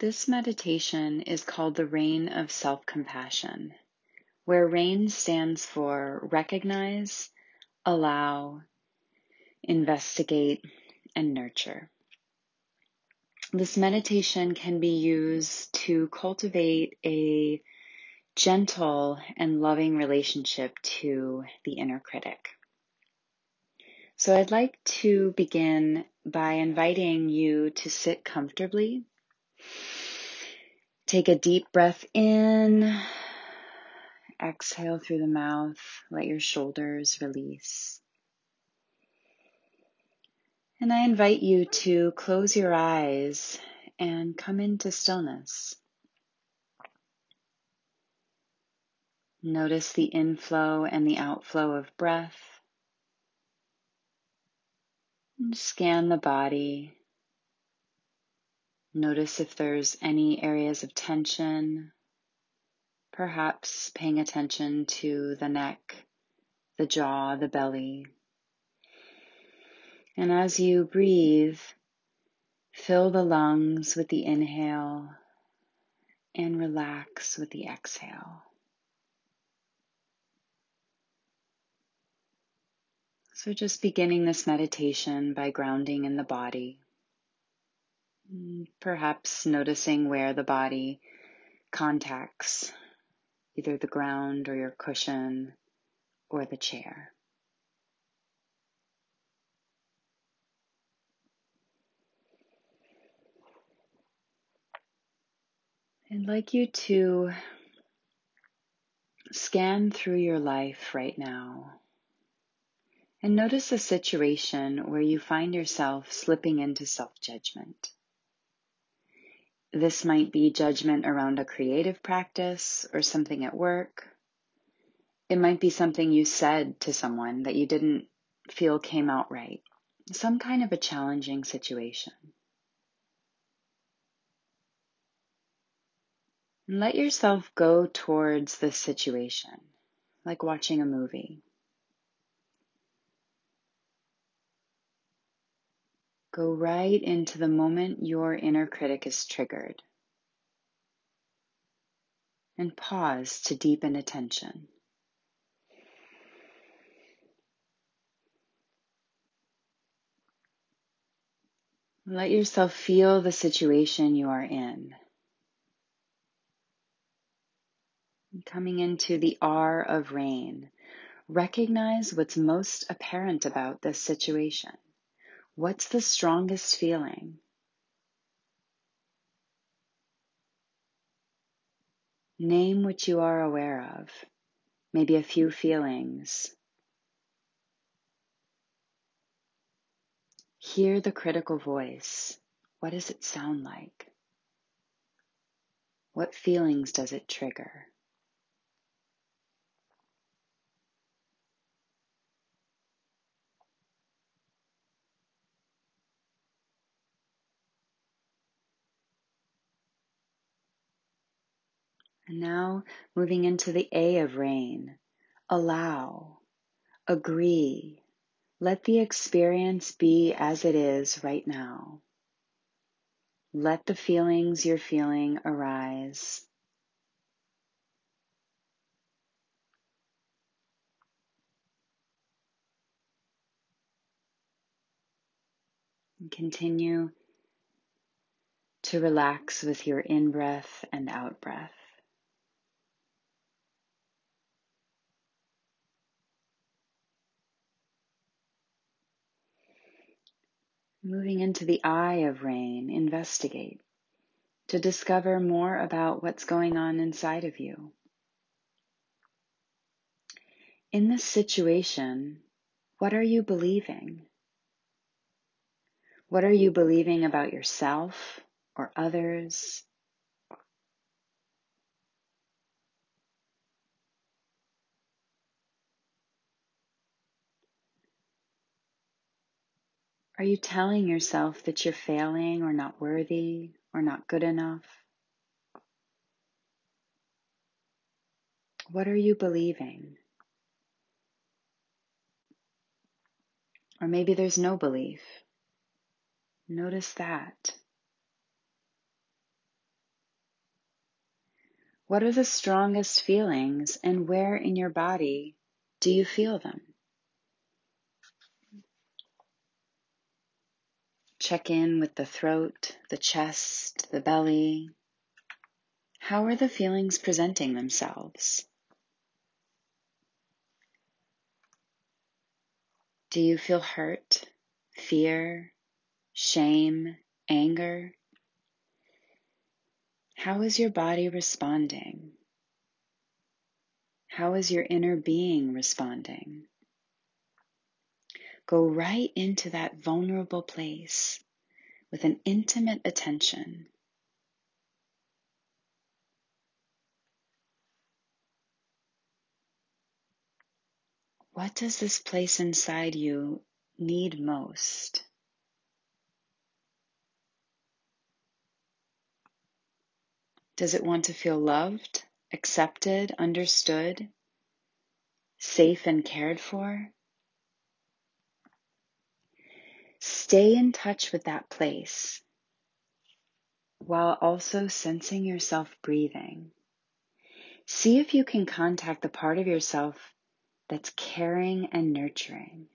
This meditation is called the Rain of Self Compassion, where RAIN stands for recognize, allow, investigate, and nurture. This meditation can be used to cultivate a gentle and loving relationship to the inner critic. So I'd like to begin by inviting you to sit comfortably Take a deep breath in. Exhale through the mouth. Let your shoulders release. And I invite you to close your eyes and come into stillness. Notice the inflow and the outflow of breath. And scan the body. Notice if there's any areas of tension, perhaps paying attention to the neck, the jaw, the belly. And as you breathe, fill the lungs with the inhale and relax with the exhale. So, just beginning this meditation by grounding in the body. Perhaps noticing where the body contacts either the ground or your cushion or the chair. I'd like you to scan through your life right now and notice a situation where you find yourself slipping into self judgment. This might be judgment around a creative practice or something at work. It might be something you said to someone that you didn't feel came out right. Some kind of a challenging situation. Let yourself go towards this situation, like watching a movie. Go right into the moment your inner critic is triggered. And pause to deepen attention. Let yourself feel the situation you are in. Coming into the R of rain, recognize what's most apparent about this situation. What's the strongest feeling? Name what you are aware of, maybe a few feelings. Hear the critical voice. What does it sound like? What feelings does it trigger? And now moving into the A of rain. Allow, agree, let the experience be as it is right now. Let the feelings you're feeling arise. And continue to relax with your in breath and out breath. Moving into the I of rain, investigate to discover more about what's going on inside of you. In this situation, what are you believing? What are you believing about yourself or others? Are you telling yourself that you're failing or not worthy or not good enough? What are you believing? Or maybe there's no belief. Notice that. What are the strongest feelings and where in your body do you feel them? Check in with the throat, the chest, the belly. How are the feelings presenting themselves? Do you feel hurt, fear, shame, anger? How is your body responding? How is your inner being responding? Go right into that vulnerable place with an intimate attention. What does this place inside you need most? Does it want to feel loved, accepted, understood, safe and cared for? Stay in touch with that place while also sensing yourself breathing. See if you can contact the part of yourself that's caring and nurturing.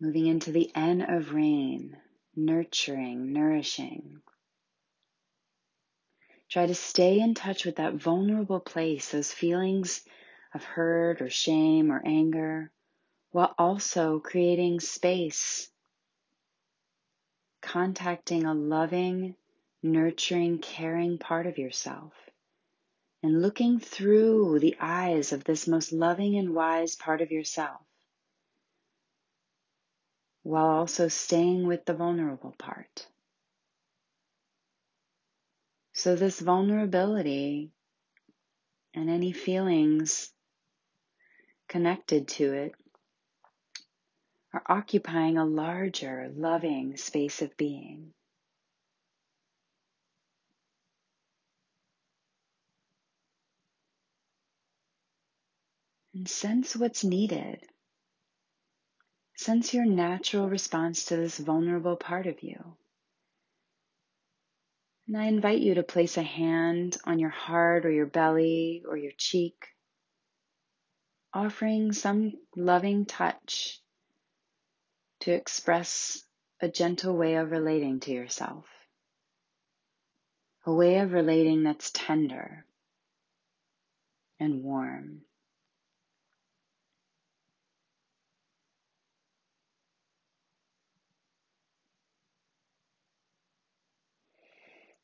Moving into the N of rain, nurturing, nourishing. Try to stay in touch with that vulnerable place, those feelings of hurt or shame or anger, while also creating space, contacting a loving, nurturing, caring part of yourself, and looking through the eyes of this most loving and wise part of yourself while also staying with the vulnerable part. So, this vulnerability and any feelings connected to it are occupying a larger, loving space of being. And sense what's needed Sense your natural response to this vulnerable part of you. And I invite you to place a hand on your heart or your belly or your cheek, offering some loving touch to express a gentle way of relating to yourself. A way of relating that's tender and warm.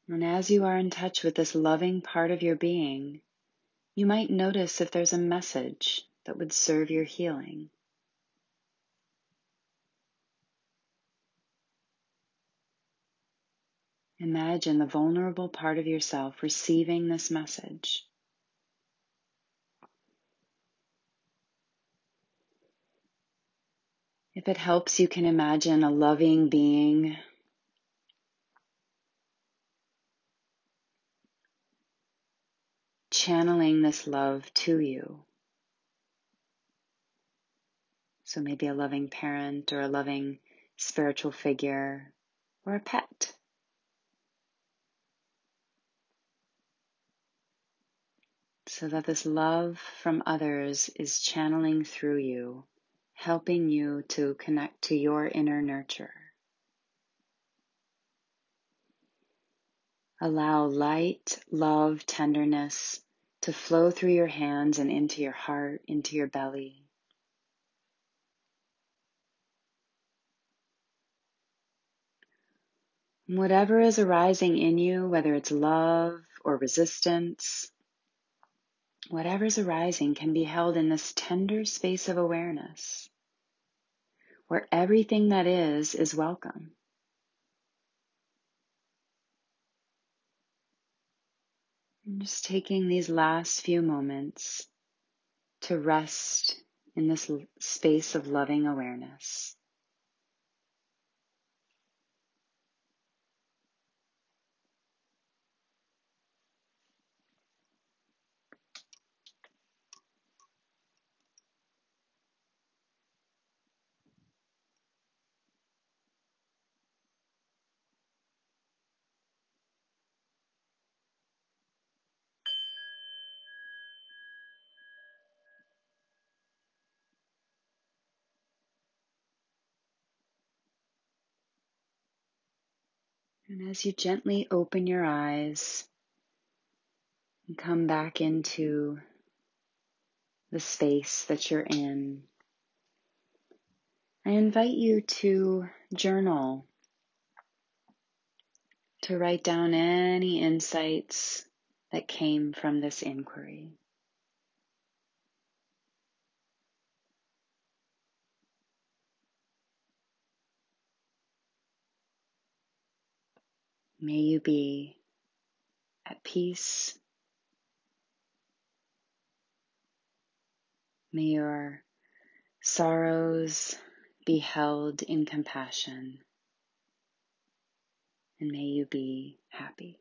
And as you are in touch with this loving part of your being, you might notice if there's a message that would serve your healing. Imagine the vulnerable part of yourself receiving this message. If it helps, you can imagine a loving being channeling this love to you. So maybe a loving parent or a loving spiritual figure or a pet. So that this love from others is channeling through you, helping you to connect to your inner nurture. Allow light, love, tenderness to flow through your hands and into your heart, into your belly. Whatever is arising in you, whether it's love or resistance, whatever's arising can be held in this tender space of awareness where everything that is is welcome. And just taking these last few moments to rest in this space of loving awareness. And as you gently open your eyes and come back into the space that you're in, I invite you to journal, to write down any insights that came from this inquiry. May you be at peace. May your sorrows be held in compassion. And may you be happy.